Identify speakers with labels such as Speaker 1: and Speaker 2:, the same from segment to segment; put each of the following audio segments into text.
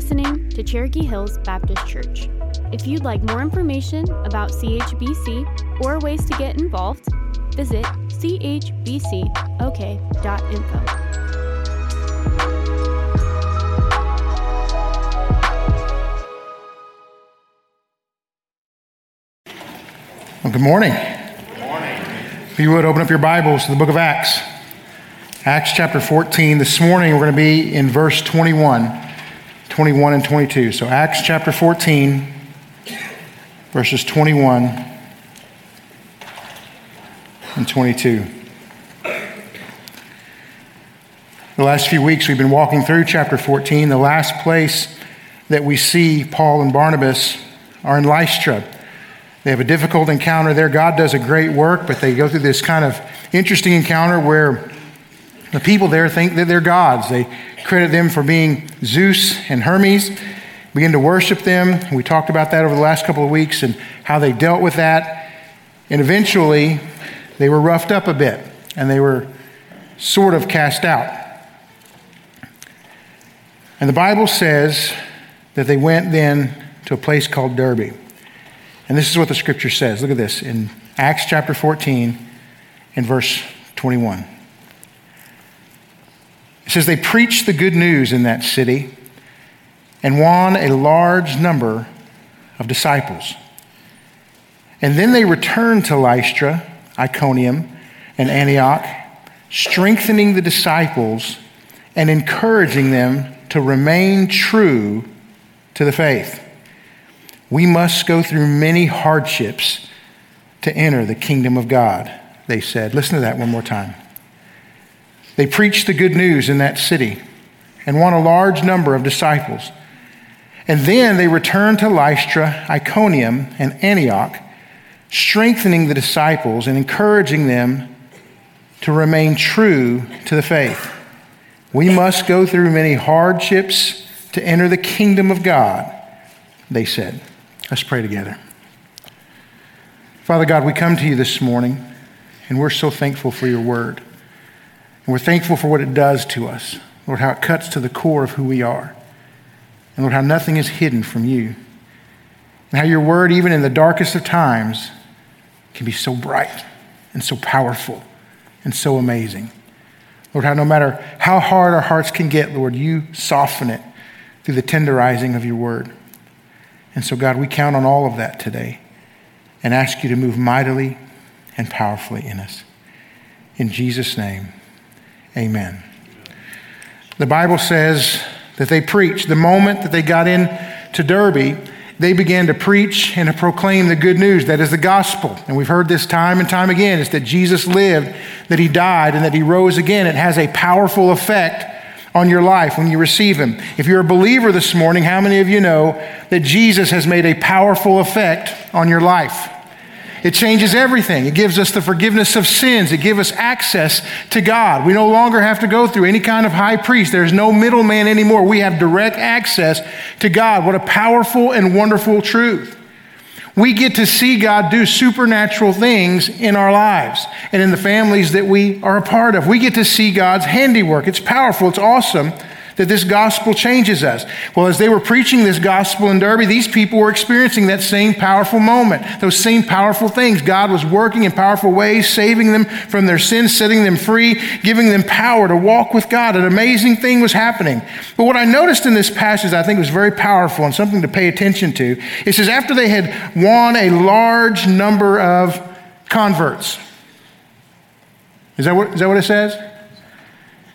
Speaker 1: listening to Cherokee Hills Baptist Church. If you'd like more information about CHBC or ways to get involved, visit chbcok.info.
Speaker 2: Well, good morning. Good morning. If you would open up your Bibles to the book of Acts. Acts chapter 14. This morning we're going to be in verse 21, 21 and 22. So Acts chapter 14, verses 21 and 22. The last few weeks we've been walking through chapter 14. The last place that we see Paul and Barnabas are in Lystra. They have a difficult encounter there. God does a great work, but they go through this kind of interesting encounter where the people there think that they're gods. They credit them for being Zeus and Hermes, begin to worship them. We talked about that over the last couple of weeks and how they dealt with that. And eventually, they were roughed up a bit and they were sort of cast out. And the Bible says that they went then to a place called Derbe. And this is what the scripture says. Look at this in Acts chapter 14 in verse 21. It says, They preached the good news in that city and won a large number of disciples. And then they returned to Lystra, Iconium, and Antioch, strengthening the disciples and encouraging them to remain true to the faith. We must go through many hardships to enter the kingdom of God, they said. Listen to that one more time. They preached the good news in that city and won a large number of disciples. And then they returned to Lystra, Iconium, and Antioch, strengthening the disciples and encouraging them to remain true to the faith. We must go through many hardships to enter the kingdom of God, they said. Let's pray together. Father God, we come to you this morning, and we're so thankful for your word. And we're thankful for what it does to us. Lord, how it cuts to the core of who we are. And Lord, how nothing is hidden from you. And how your word, even in the darkest of times, can be so bright and so powerful and so amazing. Lord, how no matter how hard our hearts can get, Lord, you soften it through the tenderizing of your word. And so, God, we count on all of that today and ask you to move mightily and powerfully in us. In Jesus' name. Amen. The Bible says that they preached. The moment that they got into Derbe, they began to preach and to proclaim the good news. That is the gospel. And we've heard this time and time again. It's that Jesus lived, that he died, and that he rose again. It has a powerful effect on your life when you receive him. If you're a believer this morning, how many of you know that Jesus has made a powerful effect on your life? It changes everything. It gives us the forgiveness of sins. It gives us access to God. We no longer have to go through any kind of high priest. There's no middleman anymore. We have direct access to God. What a powerful and wonderful truth. We get to see God do supernatural things in our lives and in the families that we are a part of. We get to see God's handiwork. It's powerful. It's awesome that this gospel changes us. Well, as they were preaching this gospel in Derbe, these people were experiencing that same powerful moment, those same powerful things. God was working in powerful ways, saving them from their sins, setting them free, giving them power to walk with God. An amazing thing was happening. But what I noticed in this passage, I think was very powerful and something to pay attention to. It says, after they had won a large number of converts. Is that what, is that what it says?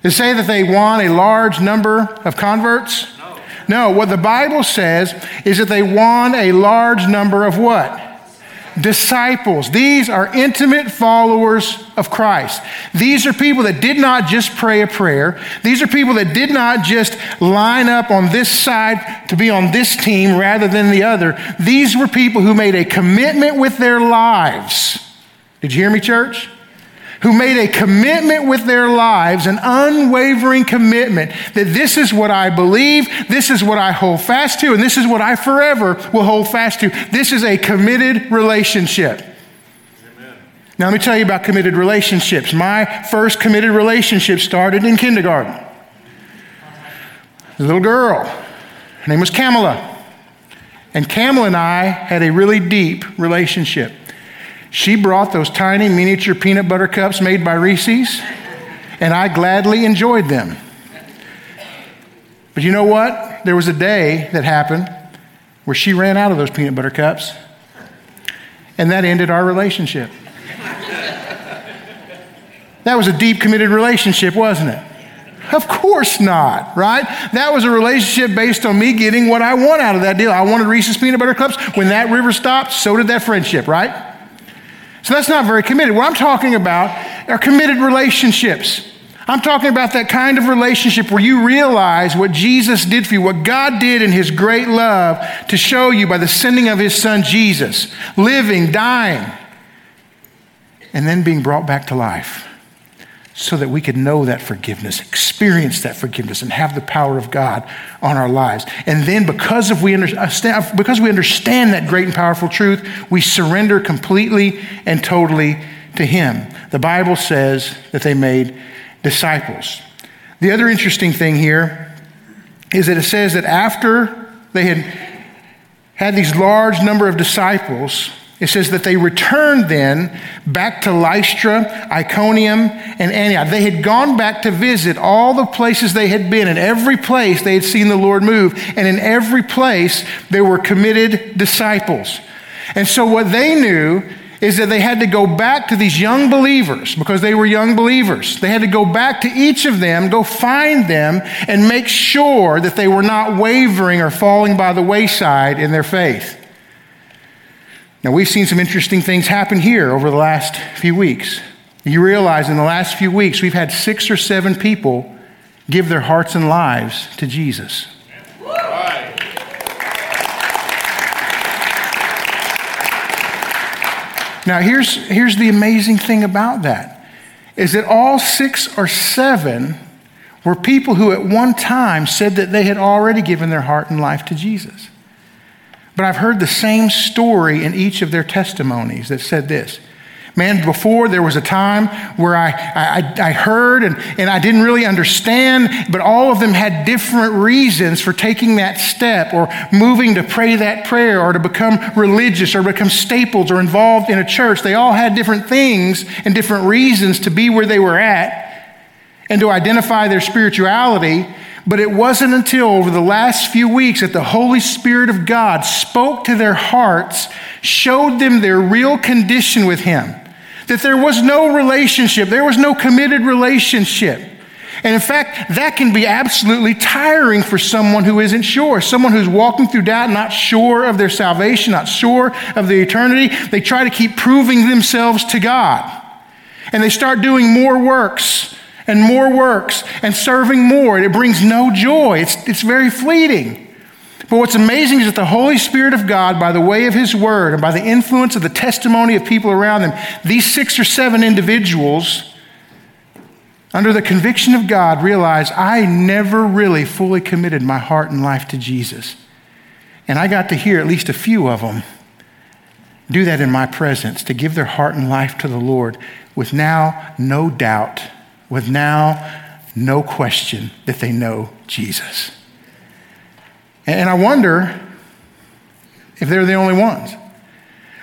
Speaker 2: It say that they won a large number of converts? No. No, what the Bible says is that they won a large number of what? disciples. These are intimate followers of Christ. These are people that did not just pray a prayer. These are people that did not just line up on this side to be on this team rather than the other. These were people who made a commitment with their lives. Did you hear me, church? Who made a commitment with their lives, an unwavering commitment that this is what I believe, this is what I hold fast to, and this is what I forever will hold fast to. This is a committed relationship. Amen. Now, let me tell you about committed relationships. My first committed relationship started in kindergarten. A little girl Her name was Kamala. And Kamala and I had a really deep relationship. She brought those tiny miniature peanut butter cups made by Reese's, and I gladly enjoyed them. But you know what? There was a day that happened where she ran out of those peanut butter cups, and that ended our relationship. that was a deep, committed relationship, wasn't it? Of course not, right? That was a relationship based on me getting what I want out of that deal. I wanted Reese's peanut butter cups. When that river stopped, so did that friendship, right? So that's not very committed. What I'm talking about are committed relationships. I'm talking about that kind of relationship where you realize what Jesus did for you, what God did in His great love to show you by the sending of His Son Jesus, living, dying, and then being brought back to life so that we could know that forgiveness, experience that forgiveness, and have the power of God on our lives. And then, because, of we, understand, uh, because we understand that great and powerful truth, we surrender completely and totally to Him. The Bible says that they made disciples. The other interesting thing here is that it says that after they had had these large number of disciples, it says that they returned then back to Lystra, Iconium, and Antioch. They had gone back to visit all the places they had been. In every place they had seen the Lord move. And in every place there were committed disciples. And so what they knew is that they had to go back to these young believers because they were young believers. They had to go back to each of them, go find them, and make sure that they were not wavering or falling by the wayside in their faith. Now, we've seen some interesting things happen here over the last few weeks. You realize in the last few weeks, we've had six or seven people give their hearts and lives to Jesus. Now, here's, here's the amazing thing about that is that all six or seven were people who at one time said that they had already given their heart and life to Jesus. But I've heard the same story in each of their testimonies that said this. Man, before there was a time where I, I, I, heard and, and I didn't really understand, but all of them had different reasons for taking that step or moving to pray that prayer or to become religious or become staples or involved in a church. They all had different things and different reasons to be where they were at and to identify their spirituality. But it wasn't until over the last few weeks that the Holy Spirit of God spoke to their hearts, showed them their real condition with Him, that there was no relationship, there was no committed relationship. And in fact, that can be absolutely tiring for someone who isn't sure. Someone who's walking through doubt, not sure of their salvation, not sure of the eternity. They try to keep proving themselves to God. And they start doing more works and more works and serving more. And it brings no joy, it's, it's very fleeting. But what's amazing is that the Holy Spirit of God, by the way of His Word and by the influence of the testimony of people around them, these six or seven individuals, under the conviction of God, realized I never really fully committed my heart and life to Jesus. And I got to hear at least a few of them do that in my presence, to give their heart and life to the Lord with now no doubt with now no question that they know Jesus. And I wonder if they're the only ones.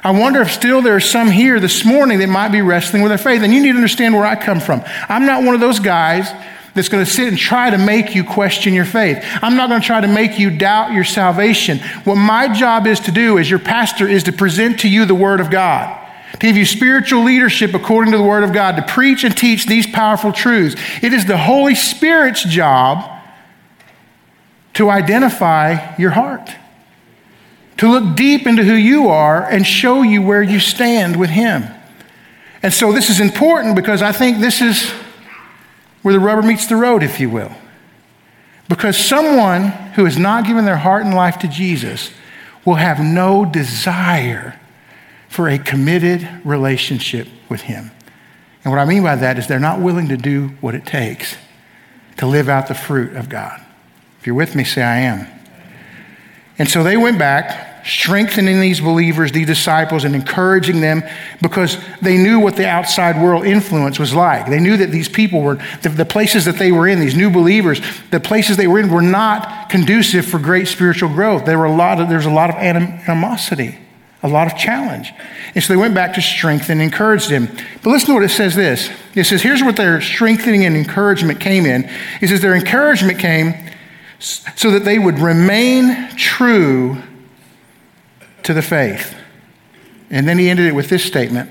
Speaker 2: I wonder if still there are some here this morning that might be wrestling with their faith. And you need to understand where I come from. I'm not one of those guys that's going to sit and try to make you question your faith. I'm not going to try to make you doubt your salvation. What my job is to do as your pastor is to present to you the Word of God to give you spiritual leadership according to the Word of God, to preach and teach these powerful truths. It is the Holy Spirit's job to identify your heart, to look deep into who you are and show you where you stand with Him. And so this is important because I think this is where the rubber meets the road, if you will. Because someone who has not given their heart and life to Jesus will have no desire for a committed relationship with Him. And what I mean by that is they're not willing to do what it takes to live out the fruit of God. If you're with me, say, I am. And so they went back, strengthening these believers, these disciples, and encouraging them because they knew what the outside world influence was like. They knew that these people were, the, the places that they were in, these new believers, the places they were in were not conducive for great spiritual growth. There were a lot of, there's a lot of animosity, a lot of challenge. And so they went back to strengthen and encourage them. But listen to what it says this. It says, here's what their strengthening and encouragement came in. It says their encouragement came so that they would remain true to the faith. And then he ended it with this statement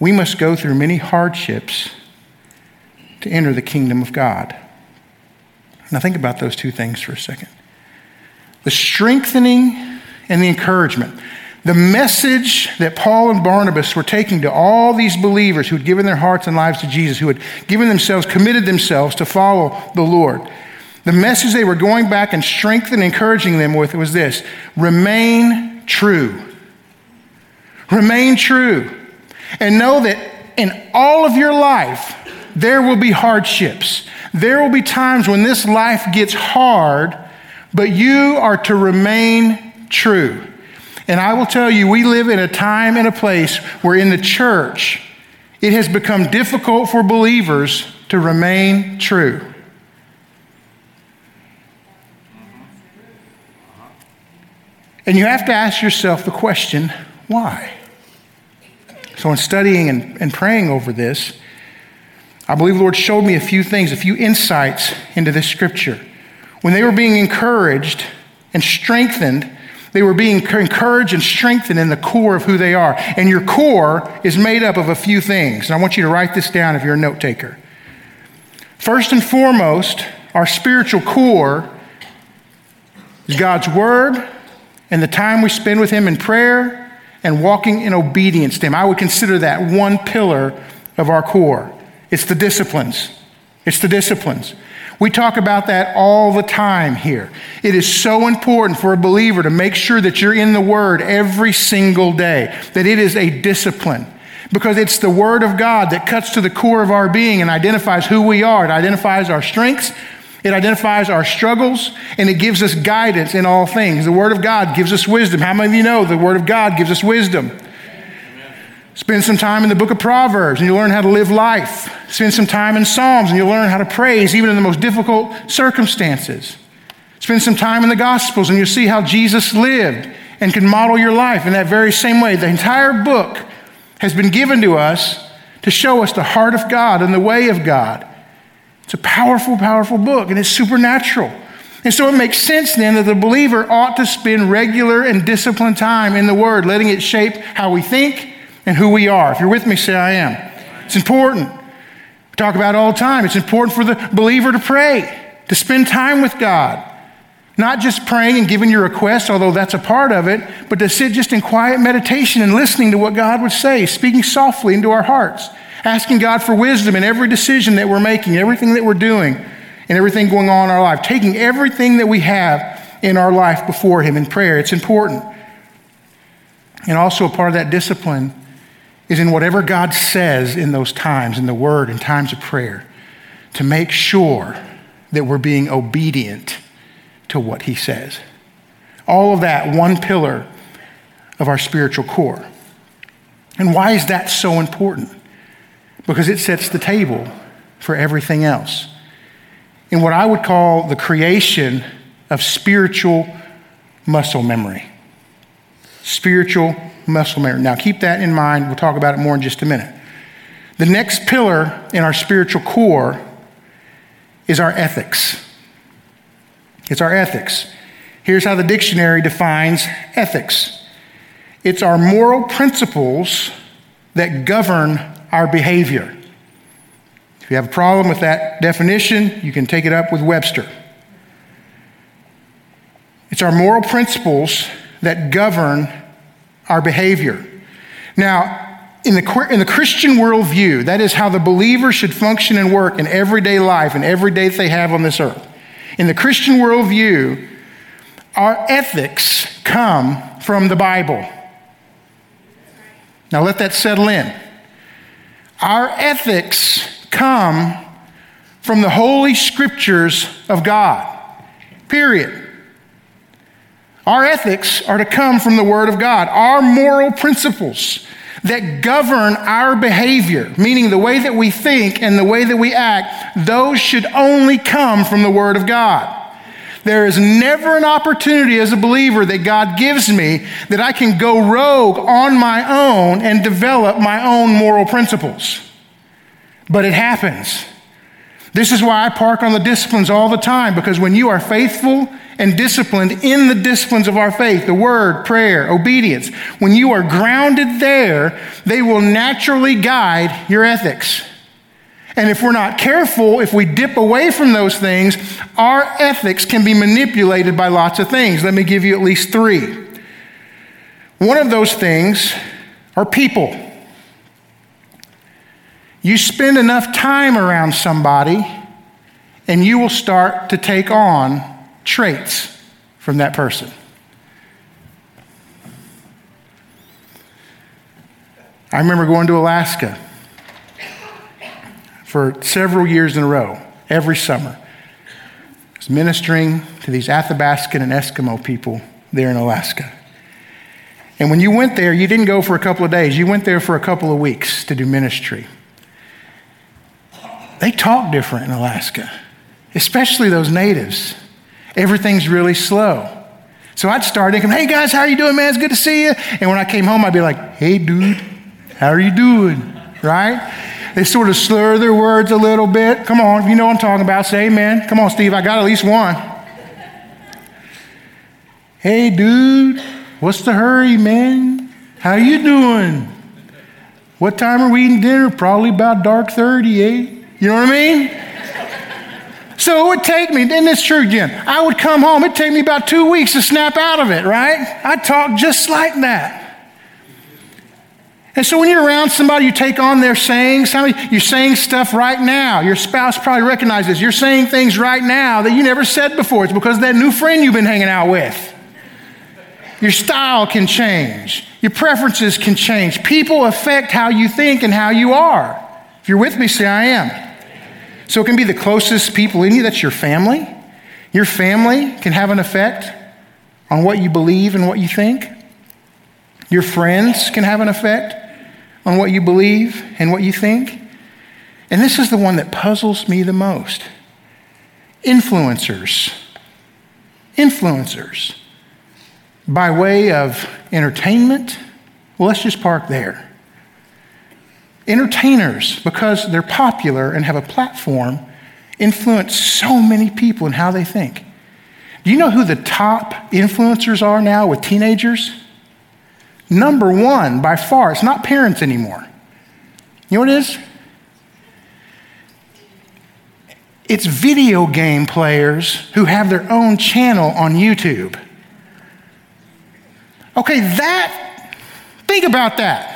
Speaker 2: We must go through many hardships to enter the kingdom of God. Now, think about those two things for a second the strengthening and the encouragement. The message that Paul and Barnabas were taking to all these believers who had given their hearts and lives to Jesus, who had given themselves, committed themselves to follow the Lord. The message they were going back and strengthening, encouraging them with was this remain true. Remain true. And know that in all of your life, there will be hardships. There will be times when this life gets hard, but you are to remain true. And I will tell you, we live in a time and a place where in the church, it has become difficult for believers to remain true. And you have to ask yourself the question why? So, in studying and, and praying over this, I believe the Lord showed me a few things, a few insights into this scripture. When they were being encouraged and strengthened, they were being encouraged and strengthened in the core of who they are. And your core is made up of a few things. And I want you to write this down if you're a note taker. First and foremost, our spiritual core is God's Word and the time we spend with Him in prayer and walking in obedience to Him. I would consider that one pillar of our core. It's the disciplines. It's the disciplines. We talk about that all the time here. It is so important for a believer to make sure that you're in the Word every single day, that it is a discipline. Because it's the Word of God that cuts to the core of our being and identifies who we are. It identifies our strengths, it identifies our struggles, and it gives us guidance in all things. The Word of God gives us wisdom. How many of you know the Word of God gives us wisdom? Spend some time in the book of Proverbs and you'll learn how to live life. Spend some time in Psalms and you'll learn how to praise even in the most difficult circumstances. Spend some time in the Gospels and you'll see how Jesus lived and can model your life in that very same way. The entire book has been given to us to show us the heart of God and the way of God. It's a powerful, powerful book and it's supernatural. And so it makes sense then that the believer ought to spend regular and disciplined time in the Word, letting it shape how we think and who we are. If you're with me, say, I am. It's important. We talk about all the time. It's important for the believer to pray, to spend time with God. Not just praying and giving your requests, although that's a part of it, but to sit just in quiet meditation and listening to what God would say, speaking softly into our hearts, asking God for wisdom in every decision that we're making, everything that we're doing, and everything going on in our life, taking everything that we have in our life before Him in prayer. It's important. And also a part of that discipline is in whatever God says in those times, in the Word, in times of prayer, to make sure that we're being obedient to what He says. All of that, one pillar of our spiritual core. And why is that so important? Because it sets the table for everything else. In what I would call the creation of spiritual muscle memory. Spiritual muscle memory. Now, keep that in mind. We'll talk about it more in just a minute. The next pillar in our spiritual core is our ethics. It's our ethics. Here's how the dictionary defines ethics it's our moral principles that govern our behavior. If you have a problem with that definition, you can take it up with Webster. It's our moral principles that govern our behavior. Now, in the, in the Christian worldview, that is how the believer should function and work in everyday life and every day that they have on this earth. In the Christian worldview, our ethics come from the Bible. Now let that settle in. Our ethics come from the holy scriptures of God. Period. Our ethics are to come from the Word of God. Our moral principles that govern our behavior, meaning the way that we think and the way that we act, those should only come from the Word of God. There is never an opportunity as a believer that God gives me that I can go rogue on my own and develop my own moral principles. But it happens. This is why I park on the disciplines all the time, because when you are faithful and disciplined in the disciplines of our faith, the word, prayer, obedience, when you are grounded there, they will naturally guide your ethics. And if we're not careful, if we dip away from those things, our ethics can be manipulated by lots of things. Let me give you at least three. One of those things are people. You spend enough time around somebody, and you will start to take on traits from that person. I remember going to Alaska for several years in a row, every summer. I was ministering to these Athabascan and Eskimo people there in Alaska. And when you went there, you didn't go for a couple of days, you went there for a couple of weeks to do ministry. They talk different in Alaska, especially those natives. Everything's really slow. So I'd start thinking, hey guys, how are you doing, man? It's good to see you. And when I came home, I'd be like, hey dude, how are you doing? Right? They sort of slur their words a little bit. Come on, you know what I'm talking about. Say amen. Come on, Steve, I got at least one. Hey, dude, what's the hurry, man? How you doing? What time are we eating dinner? Probably about dark 30, eh? You know what I mean? So it would take me, and it's true, Jen. I would come home, it'd take me about two weeks to snap out of it, right? I'd talk just like that. And so when you're around somebody, you take on their sayings. You're saying stuff right now. Your spouse probably recognizes you're saying things right now that you never said before. It's because of that new friend you've been hanging out with. Your style can change. Your preferences can change. People affect how you think and how you are. If you're with me, say I am. So it can be the closest people in you. That's your family. Your family can have an effect on what you believe and what you think. Your friends can have an effect on what you believe and what you think. And this is the one that puzzles me the most influencers. Influencers. By way of entertainment, well, let's just park there. Entertainers, because they're popular and have a platform, influence so many people in how they think. Do you know who the top influencers are now with teenagers? Number one, by far, it's not parents anymore. You know what it is? It's video game players who have their own channel on YouTube. Okay, that, think about that.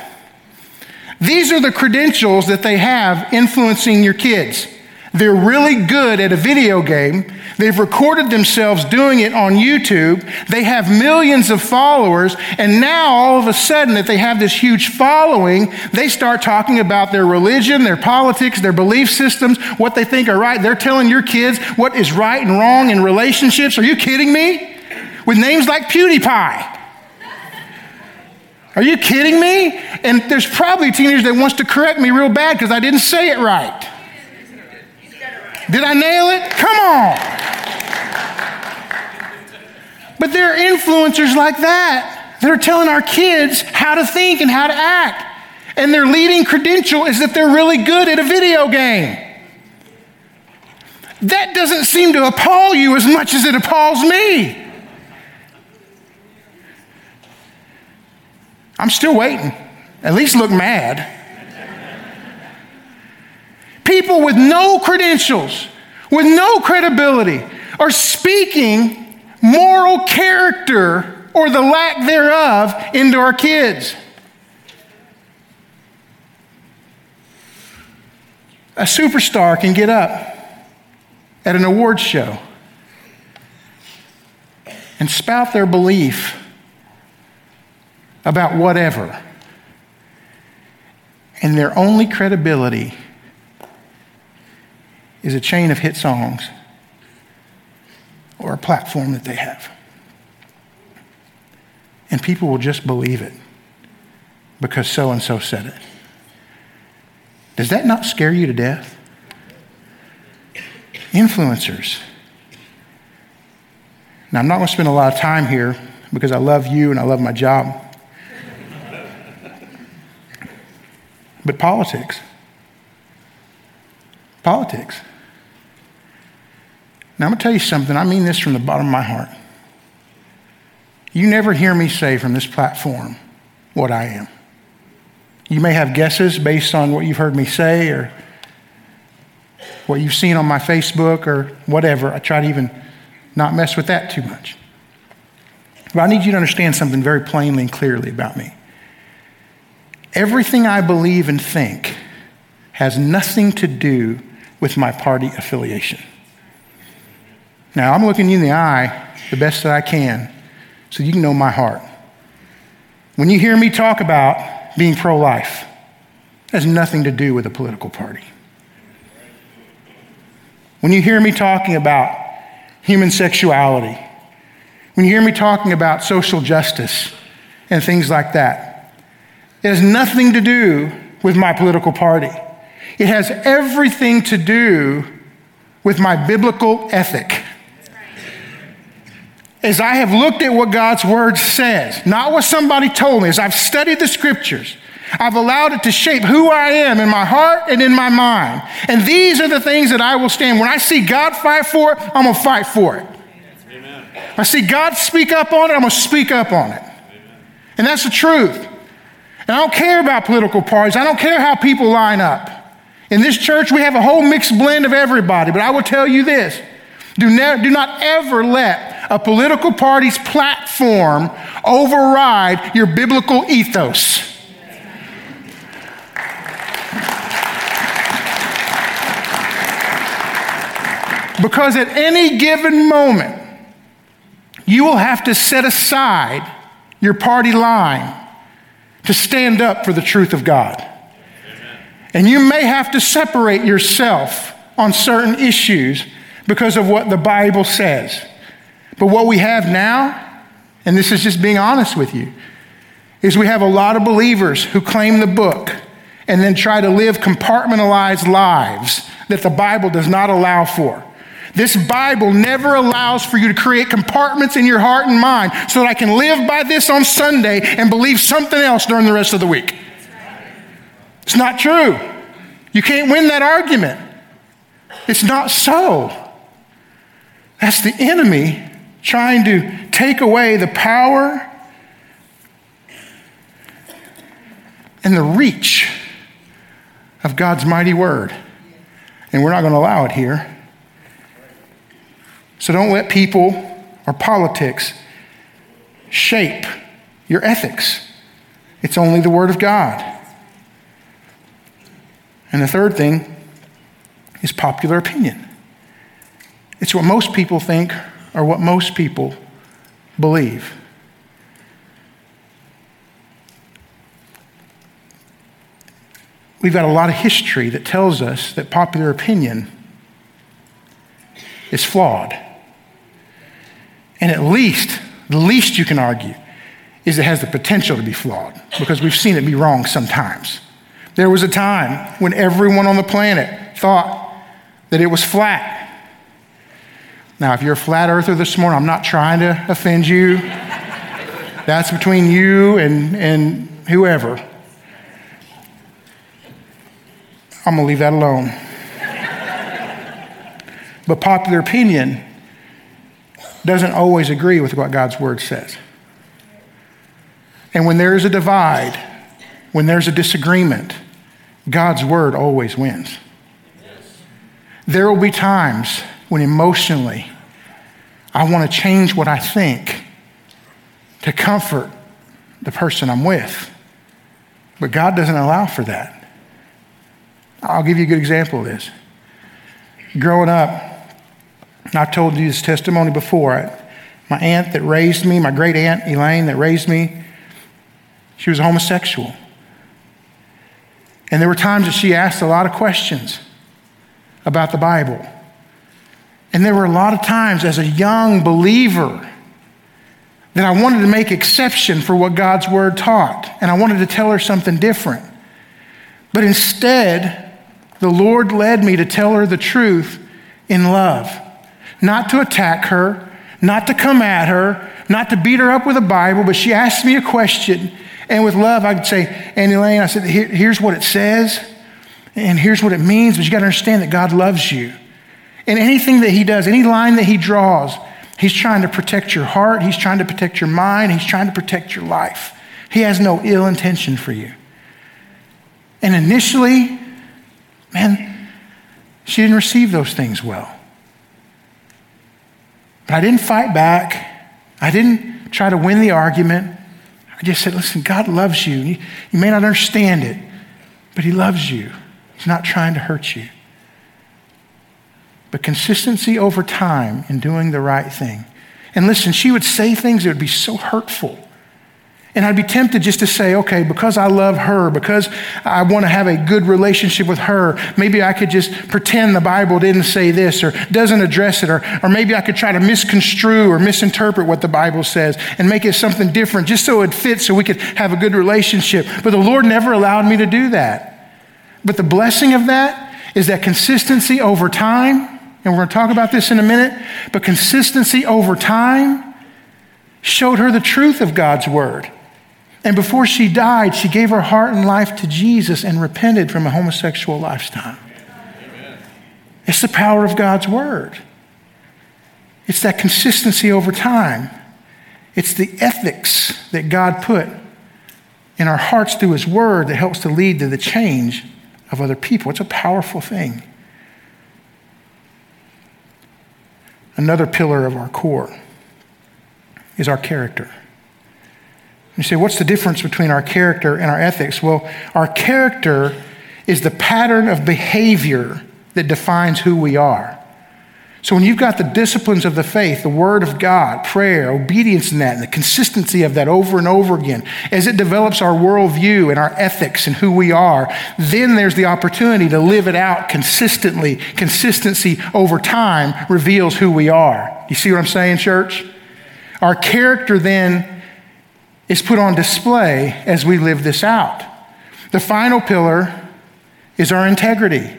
Speaker 2: These are the credentials that they have influencing your kids. They're really good at a video game. They've recorded themselves doing it on YouTube. They have millions of followers. And now, all of a sudden, that they have this huge following, they start talking about their religion, their politics, their belief systems, what they think are right. They're telling your kids what is right and wrong in relationships. Are you kidding me? With names like PewDiePie. Are you kidding me? And there's probably a teenager that wants to correct me real bad because I didn't say it right. Did I nail it? Come on. But there are influencers like that that are telling our kids how to think and how to act. And their leading credential is that they're really good at a video game. That doesn't seem to appall you as much as it appalls me. I'm still waiting. At least look mad people with no credentials, with no credibility, are speaking moral character or the lack thereof into our kids. A superstar can get up at an awards show and spout their belief about whatever. And their only credibility is a chain of hit songs or a platform that they have. And people will just believe it because so and so said it. Does that not scare you to death? Influencers. Now, I'm not going to spend a lot of time here because I love you and I love my job. But politics. Politics. Now, I'm going to tell you something. I mean this from the bottom of my heart. You never hear me say from this platform what I am. You may have guesses based on what you've heard me say or what you've seen on my Facebook or whatever. I try to even not mess with that too much. But I need you to understand something very plainly and clearly about me. Everything I believe and think has nothing to do with my party affiliation. Now, I'm looking you in the eye the best that I can so you can know my heart. When you hear me talk about being pro life, it has nothing to do with a political party. When you hear me talking about human sexuality, when you hear me talking about social justice and things like that, it has nothing to do with my political party. It has everything to do with my biblical ethic. As I have looked at what God's word says, not what somebody told me, as I've studied the scriptures, I've allowed it to shape who I am in my heart and in my mind. And these are the things that I will stand. When I see God fight for it, I'm going to fight for it. Amen. I see God speak up on it, I'm going to speak up on it. Amen. And that's the truth. And I don't care about political parties, I don't care how people line up. In this church, we have a whole mixed blend of everybody, but I will tell you this do, ne- do not ever let a political party's platform override your biblical ethos. Because at any given moment, you will have to set aside your party line to stand up for the truth of God. Amen. And you may have to separate yourself on certain issues because of what the Bible says. But what we have now, and this is just being honest with you, is we have a lot of believers who claim the book and then try to live compartmentalized lives that the Bible does not allow for. This Bible never allows for you to create compartments in your heart and mind so that I can live by this on Sunday and believe something else during the rest of the week. It's not true. You can't win that argument. It's not so. That's the enemy trying to take away the power and the reach of God's mighty word. And we're not going to allow it here. So don't let people or politics shape your ethics. It's only the Word of God. And the third thing is popular opinion. It's what most people think or what most people believe. We've got a lot of history that tells us that popular opinion is flawed. And at least, the least you can argue is it has the potential to be flawed because we've seen it be wrong sometimes. There was a time when everyone on the planet thought that it was flat. Now, if you're a flat earther this morning, I'm not trying to offend you. That's between you and, and whoever. I'm going to leave that alone. but popular opinion doesn't always agree with what God's word says. And when there is a divide, when there's a disagreement, God's word always wins. There will be times when emotionally I want to change what I think to comfort the person I'm with. But God doesn't allow for that. I'll give you a good example of this. Growing up, I've told you this testimony before. My aunt that raised me, my great aunt Elaine that raised me, she was homosexual. And there were times that she asked a lot of questions about the Bible. And there were a lot of times as a young believer that I wanted to make exception for what God's word taught. And I wanted to tell her something different. But instead, the Lord led me to tell her the truth in love not to attack her, not to come at her, not to beat her up with a Bible, but she asked me a question. And with love, I'd say, Aunt Elaine, I said, Here, here's what it says, and here's what it means, but you got to understand that God loves you. And anything that He does, any line that He draws, He's trying to protect your heart, He's trying to protect your mind, He's trying to protect your life. He has no ill intention for you. And initially, man, she didn't receive those things well. But I didn't fight back. I didn't try to win the argument. I just said, listen, God loves you. You, you may not understand it, but He loves you. He's not trying to hurt you. But consistency over time in doing the right thing. And listen, she would say things that would be so hurtful. And I'd be tempted just to say, okay, because I love her, because I want to have a good relationship with her, maybe I could just pretend the Bible didn't say this or doesn't address it, or, or maybe I could try to misconstrue or misinterpret what the Bible says and make it something different just so it fits so we could have a good relationship. But the Lord never allowed me to do that. But the blessing of that is that consistency over time, and we're going to talk about this in a minute, but consistency over time showed her the truth of God's word. And before she died, she gave her heart and life to Jesus and repented from a homosexual lifestyle. Amen. It's the power of God's word. It's that consistency over time. It's the ethics that God put in our hearts through His Word that helps to lead to the change of other people. It's a powerful thing. Another pillar of our core is our character. You say, what's the difference between our character and our ethics? Well, our character is the pattern of behavior that defines who we are. So when you've got the disciplines of the faith, the Word of God, prayer, obedience in that, and the consistency of that over and over again, as it develops our worldview and our ethics and who we are, then there's the opportunity to live it out consistently. Consistency over time reveals who we are. You see what I'm saying, church? Our character then is put on display as we live this out. The final pillar is our integrity.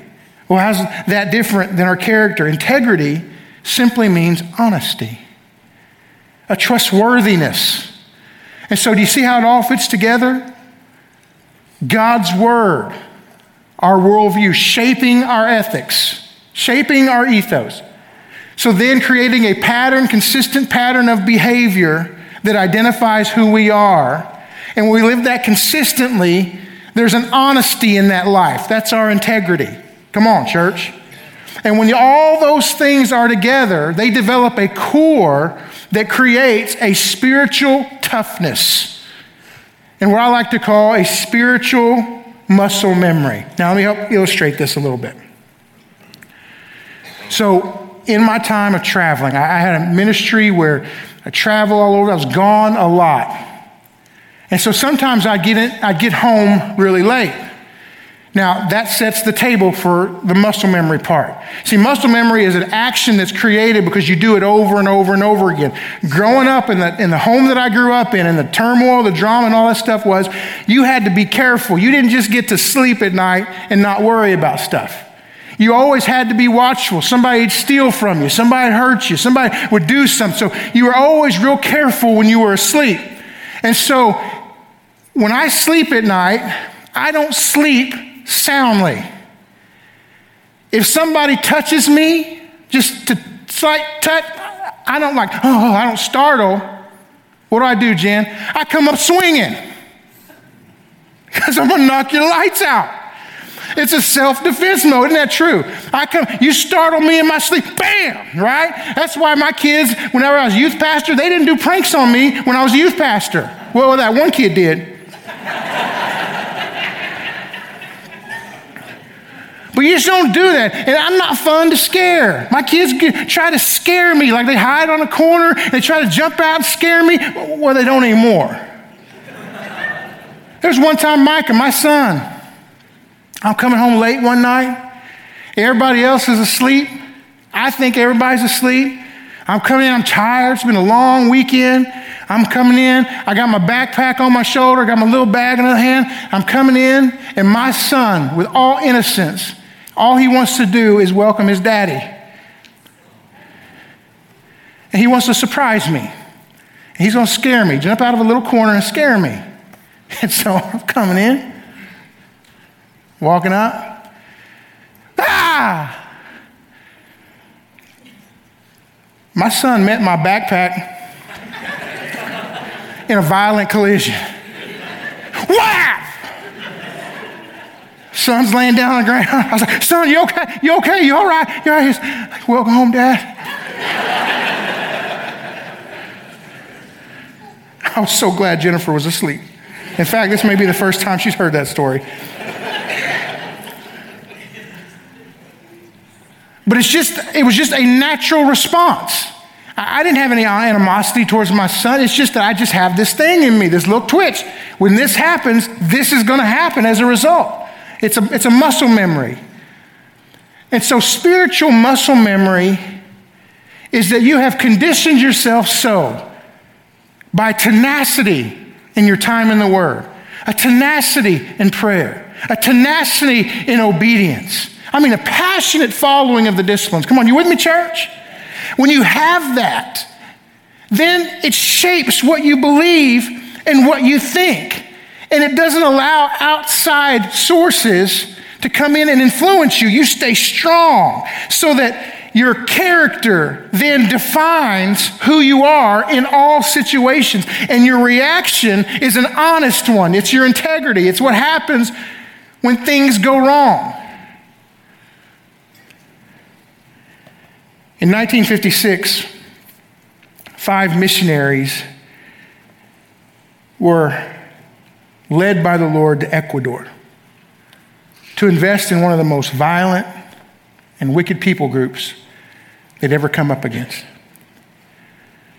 Speaker 2: Well, how's that different than our character? Integrity simply means honesty, a trustworthiness. And so, do you see how it all fits together? God's Word, our worldview, shaping our ethics, shaping our ethos. So, then creating a pattern, consistent pattern of behavior that identifies who we are. And when we live that consistently, there's an honesty in that life. That's our integrity. Come on, church. And when all those things are together, they develop a core that creates a spiritual toughness. And what I like to call a spiritual muscle memory. Now, let me help illustrate this a little bit. So, in my time of traveling, I had a ministry where I travel all over. I was gone a lot. And so sometimes I'd get, in, I'd get home really late. Now, that sets the table for the muscle memory part. See, muscle memory is an action that's created because you do it over and over and over again. Growing up in the, in the home that I grew up in, and the turmoil, the drama, and all that stuff was, you had to be careful. You didn't just get to sleep at night and not worry about stuff. You always had to be watchful. Somebody would steal from you, somebody hurt you, somebody would do something. So you were always real careful when you were asleep. And so when I sleep at night, I don't sleep soundly. If somebody touches me, just to slight touch, I don't like, oh, I don't startle. What do I do, Jen? I come up swinging because I'm going to knock your lights out. It's a self defense mode. Isn't that true? I come, you startle me in my sleep, bam, right? That's why my kids, whenever I was youth pastor, they didn't do pranks on me when I was a youth pastor. Well, that one kid did. But you just don't do that. And I'm not fun to scare. My kids try to scare me, like they hide on a corner, they try to jump out and scare me. Well, they don't anymore. There's one time Micah, my son, I'm coming home late one night. Everybody else is asleep. I think everybody's asleep. I'm coming in, I'm tired. It's been a long weekend. I'm coming in. I got my backpack on my shoulder, I got my little bag in the hand. I'm coming in, and my son, with all innocence, all he wants to do is welcome his daddy. And he wants to surprise me. And He's going to scare me, jump out of a little corner and scare me. And so I'm coming in, walking up. Ah! My son met my backpack in a violent collision. Wow! Son's laying down on the ground. I was like, son, you okay? You okay? You all right? You all right? He's like, welcome home, Dad. I was so glad Jennifer was asleep. In fact, this may be the first time she's heard that story. But it's just, it was just a natural response. I didn't have any animosity towards my son. It's just that I just have this thing in me, this little twitch. When this happens, this is going to happen as a result. It's a, it's a muscle memory. And so, spiritual muscle memory is that you have conditioned yourself so by tenacity in your time in the Word, a tenacity in prayer, a tenacity in obedience. I mean, a passionate following of the disciplines. Come on, you with me, church? When you have that, then it shapes what you believe and what you think. And it doesn't allow outside sources to come in and influence you. You stay strong so that your character then defines who you are in all situations. And your reaction is an honest one. It's your integrity. It's what happens when things go wrong. In 1956, five missionaries were led by the Lord to Ecuador to invest in one of the most violent and wicked people groups they'd ever come up against.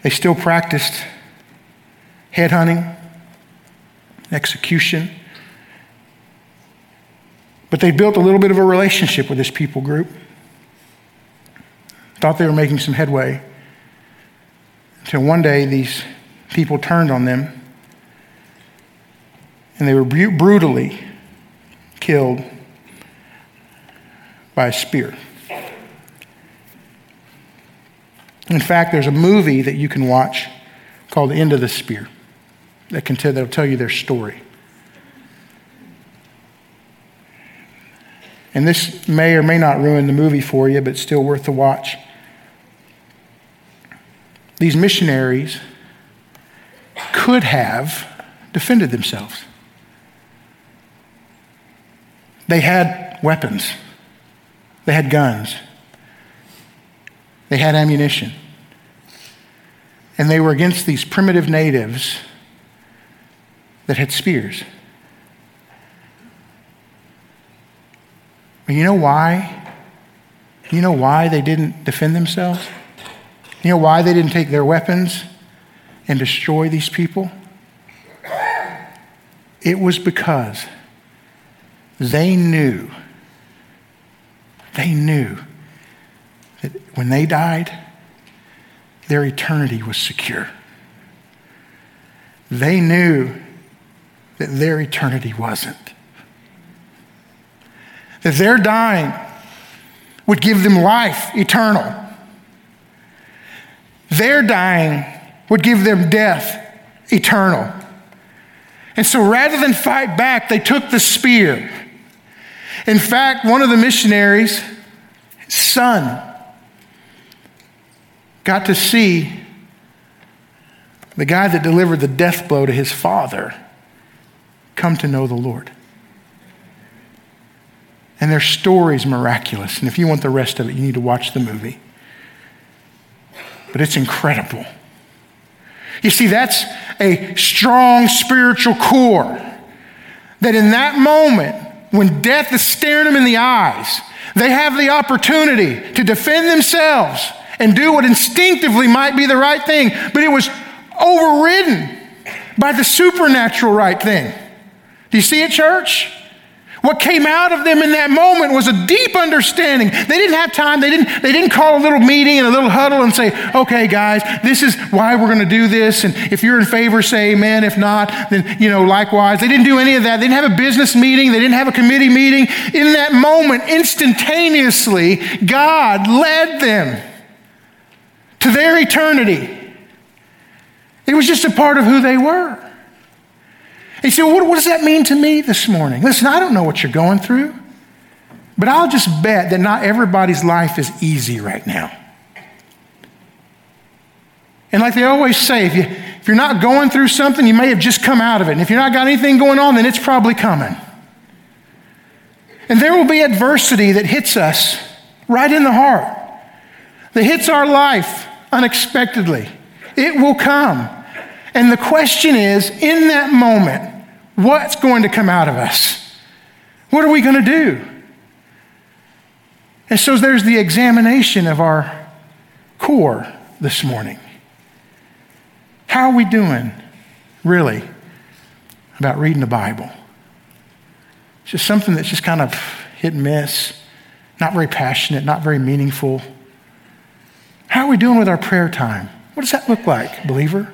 Speaker 2: They still practiced headhunting, execution, but they built a little bit of a relationship with this people group. Thought they were making some headway until one day these people turned on them and they were brutally killed by a spear. In fact, there's a movie that you can watch called The End of the Spear that can tell, that'll tell you their story. And this may or may not ruin the movie for you, but it's still worth the watch. These missionaries could have defended themselves. They had weapons, they had guns, they had ammunition. And they were against these primitive natives that had spears. But you know why? You know why they didn't defend themselves? You know why they didn't take their weapons and destroy these people? It was because they knew, they knew that when they died, their eternity was secure. They knew that their eternity wasn't. That their dying would give them life eternal. Their dying would give them death eternal. And so rather than fight back, they took the spear in fact, one of the missionaries' son got to see the guy that delivered the death blow to his father come to know the Lord. And their story is miraculous. And if you want the rest of it, you need to watch the movie. But it's incredible. You see, that's a strong spiritual core that in that moment, when death is staring them in the eyes, they have the opportunity to defend themselves and do what instinctively might be the right thing, but it was overridden by the supernatural right thing. Do you see it, church? What came out of them in that moment was a deep understanding. They didn't have time. They didn't, they didn't call a little meeting and a little huddle and say, okay, guys, this is why we're going to do this. And if you're in favor, say amen. If not, then, you know, likewise. They didn't do any of that. They didn't have a business meeting. They didn't have a committee meeting. In that moment, instantaneously, God led them to their eternity. It was just a part of who they were. You say, well, what, what does that mean to me this morning? Listen, I don't know what you're going through, but I'll just bet that not everybody's life is easy right now. And like they always say, if, you, if you're not going through something, you may have just come out of it. And if you're not got anything going on, then it's probably coming. And there will be adversity that hits us right in the heart, that hits our life unexpectedly. It will come. And the question is in that moment, what's going to come out of us? What are we going to do? And so there's the examination of our core this morning. How are we doing, really, about reading the Bible? It's just something that's just kind of hit and miss, not very passionate, not very meaningful. How are we doing with our prayer time? What does that look like, believer?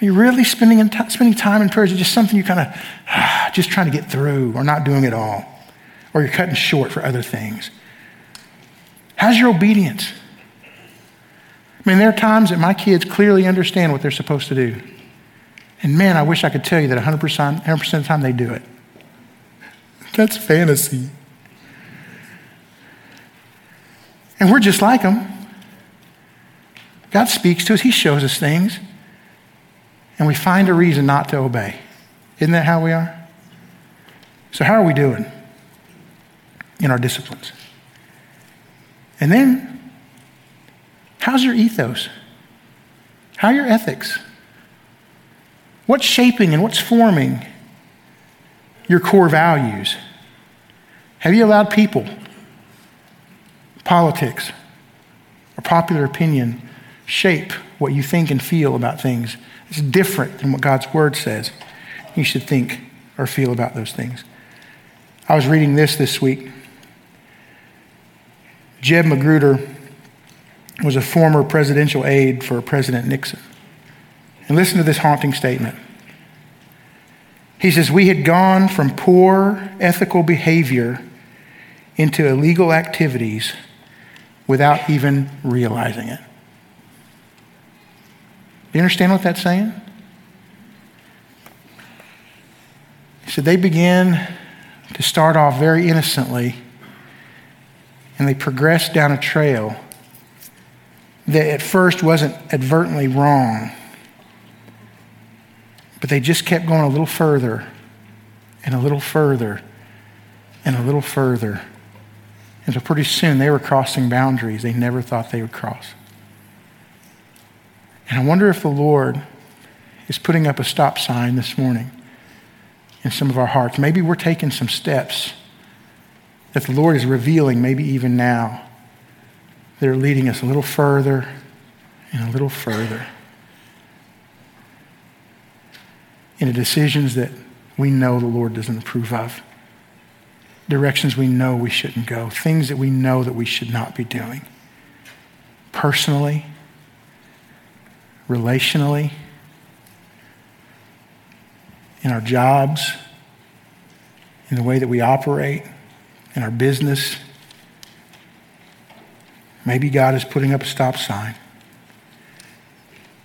Speaker 2: Are you really spending, t- spending time in prayer? Is it just something you kind of ah, just trying to get through or not doing it all? Or you're cutting short for other things? How's your obedience? I mean, there are times that my kids clearly understand what they're supposed to do. And man, I wish I could tell you that 100%, 100% of the time they do it. That's fantasy. And we're just like them. God speaks to us, He shows us things, and we find a reason not to obey. Isn't that how we are? So, how are we doing in our disciplines? And then, how's your ethos? How are your ethics? What's shaping and what's forming your core values? Have you allowed people, politics, or popular opinion shape what you think and feel about things? It's different than what God's Word says. You should think or feel about those things. I was reading this this week. Jeb Magruder was a former presidential aide for President Nixon. And listen to this haunting statement. He says, We had gone from poor ethical behavior into illegal activities without even realizing it. Do you understand what that's saying? He said, They began to start off very innocently and they progressed down a trail that at first wasn't advertently wrong, but they just kept going a little further and a little further and a little further. And so pretty soon they were crossing boundaries they never thought they would cross. And I wonder if the Lord is putting up a stop sign this morning in some of our hearts. Maybe we're taking some steps that the Lord is revealing, maybe even now, that are leading us a little further and a little further into decisions that we know the Lord doesn't approve of, directions we know we shouldn't go, things that we know that we should not be doing, personally, relationally, in our jobs, in the way that we operate in our business. Maybe God is putting up a stop sign.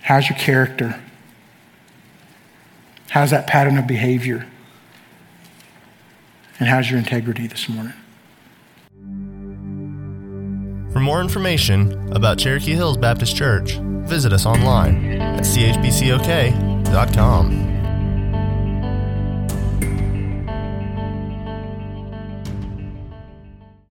Speaker 2: How's your character? How's that pattern of behavior? And how's your integrity this morning?
Speaker 3: For more information about Cherokee Hills Baptist Church, visit us online at chbcok.com.